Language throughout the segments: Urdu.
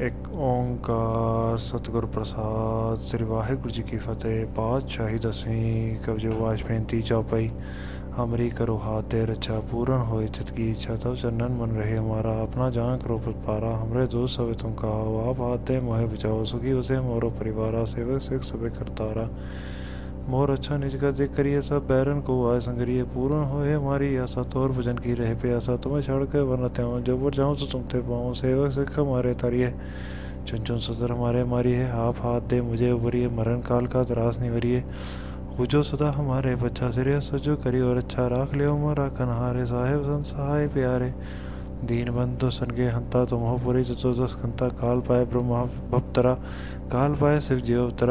ਇੱਕ ਓੰਕਾਰ ਸਤਿਗੁਰ ਪ੍ਰਸਾਦ, ਸ੍ਰੀ ਵਾਹਿਗੁਰੂ ਜੀ ਕੀ ਫਤਿਹ। ਪਾਤਸ਼ਾਹੀ ਦਸਵੀਂ ਕਬਜੋ ਵਾਜਪੇਨ ਤੀਜਾ ਪਈ ਹਮਰੀ ਕਰੋ ਹਾਥ ਤੇ ਰਚਾ ਪੂਰਨ ਹੋਏ ਤਿਤ ਕੀ ਇੱਛਾ ਤਬ ਚੰਨਨ ਮਨ ਰਹੇ ਹਮਾਰਾ ਆਪਣਾ ਜਾਨ ਕਰੋ ਪ੍ਰਤਪਾਰਾ। ਹਮਰੇ ਦੋਸ ਸਵੇ ਤੁਮ ਕਹਾਓ ਆਪ ਹਾਥ ਤੇ ਮੋਹਿ ਬਚਾਓ, ਸੁਖੀ ਉਸੇ ਮੋਰੋ ਪਰਿਵਾਰਾ, ਸੇਵਕ ਸਿਖ ਸਭੇ ਕਰਤਾਰਾ। مور اچھا نج کا ذکر یہ سب بیرن کو آئے سنگریے، پورن ہوئے ہماری آسا طور بجن کی رہ آسا، تمہیں چھڑ کے ورنہ تیاؤں جب وہ جاؤں سو تم تھے پاؤں، سیوک سکھ ہمارے تاریے، چن چن صدر ہمارے ماری ہے، آپ ہاتھ دے مجھے ابریے مرن کال کا دراز نہیں نیوریے خوجو صدا ہمارے بچہ سریا سجو کری اور اچھا راکھ لے عمر راکھن ہارے صاحب سن، سہائے پیارے۔ ದೀನಬಂಧು ಸನ್ಗೆ ಹಂತ ತಮೋಪುರಿ ಚತುರ್ದಶ ಹಂತ ಕಾಲ್ ಪಾಯ ಬ್ರಹ್ಮ ಭಪ್ತರ ಕಾಲ್ ಪಾಯ ಶಿವ ಜೀವತರ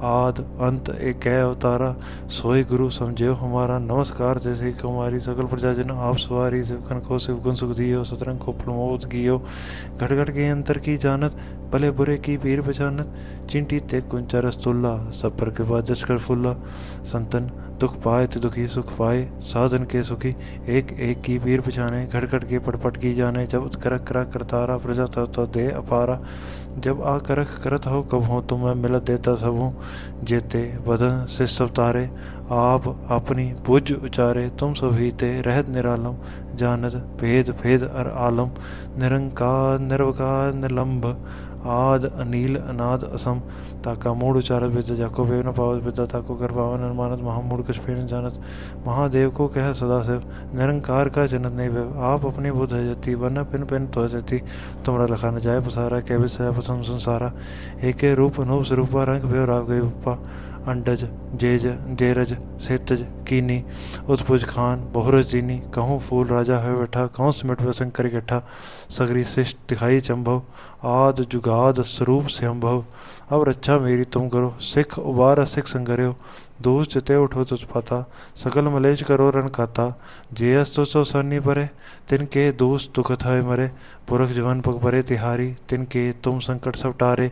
آد انت ایک اوتارا، سوئی گرو سمجھو ہمارا نمسکار، جیسے کماری سکل پرجا جن آپ سواری سکن کو سکن سکھ دیو، سترنگ کو پرمود گیو، گھڑ گھڑ کے انتر کی جانت پلے برے کی پیر پہچانت چنٹی تے کنچا رست اللہ، سب پر کے بعد جشکر کر فلا سنتن دکھ پائے تو دکھی سکھ پائے سادن کے سکھی، ایک ایک کی پیر پچھانے، گھڑ گھڑ کے پٹ پٹ کی جانے، جب کرک کرک کرتا رہا پرجا تھا تو دے اپارا۔ جب آ کرک کرت ہو کب ہوں تو میں ملت دیتا سب ہوں۔ جیتے بدن سے سب تارے، آپ اپنی بج اچارے، تم سب ہی تے رہت نرالم۔ جانت بھید بھید ار عالم۔ نرنکار، نروکار، نلمب۔ ಆದ ಅನೀಲ ಅನಾದ اسم تاکا موڑ اچارت بیتا جاکو پیو نہ پاوت بیتا تاکو کر پاون انمانت مہا موڑ کش پیرن جانت مہا دیو کو کہہ سدا سے نرنکار کا جنت نہیں بے آپ اپنی بدھ ہے جتی ورنہ پن پن تو جتی تمرا لکھا نہ جائے پسارا کیبس ہے پسم سنسارا ایک روپ انوپ سروپا رنگ بے گئی انڈج جیج جیرج سیتج کینی ادبج خان بہرج جینی کہوں پھول راجا ہوئے بیٹھا کہوں سمٹ وسنگ کر گٹھا سگری سشت دکھائی چمبھو آد جگاد سروپ سے ہمبھو اب رچھا میری تم کرو سکھ ابارا سکھ سنگریو دوس جتے اٹھو تجھ پاتا سکل ملیج کرو رن کاتا جیس تو سو سنی پرے تن کے دوست دکھ مرے پورکھ جون پگ برے تہاری تن کے تم سنکٹ سب ٹارے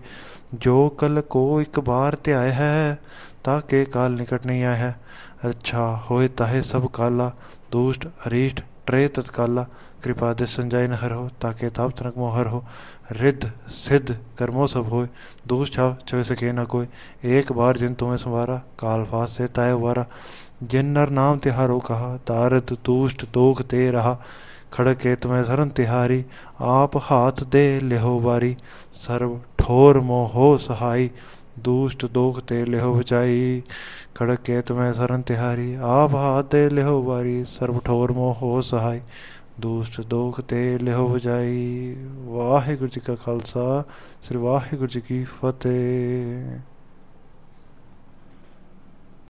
جو کل کو ایک بار تے آیا ہے تاکہ کال نکٹ نہیں آئے ہے اچھا ہوئے تاہے سب کالا دوشٹ اریشٹ ٹرے تتکالا کرپا دے سنجائے نہر ہو تاکہ تاب تنک موہر ہو رد سدھ کرمو سب ہوئے دوست چھاو چھوے سکے نہ کوئی ایک بار جن تمہیں سمارا کال فاس سے تائے وارا جن نر نام تہارو کہا تارت دوشٹ دوک تے رہا کھڑکے تمہیں سرن تہاری آپ ہاتھ دے لہو باری سرو ਠੋਰ ਮੋਹ ਸਹਾਈ, ਦੁਸ਼ਟ ਦੋਖ ਤੇ ਲਿਹੁ ਬਚਾਈ ਖੜਕ ਕੇਤ ਮੈਂ ਸਰਨ ਤਿਹਾਰੀ, ਆਪ ਹਾਥ ਤੇ ਲਿਹੁ ਵਾਰੀ। ਸਰਬ ਠੋਰ ਮੋਹ ਸਹਾਈ, ਦੁਸ਼ਟ ਦੋਖ ਤੇ ਲਿਹੁ ਬਚਾਈ ਵਾਹਿਗੁਰੂ ਜੀ ਕਾ ਖਾਲਸਾ, ਸ੍ਰੀ ਵਾਹਿਗੁਰੂ ਜੀ ਕੀ ਫਤਿਹ।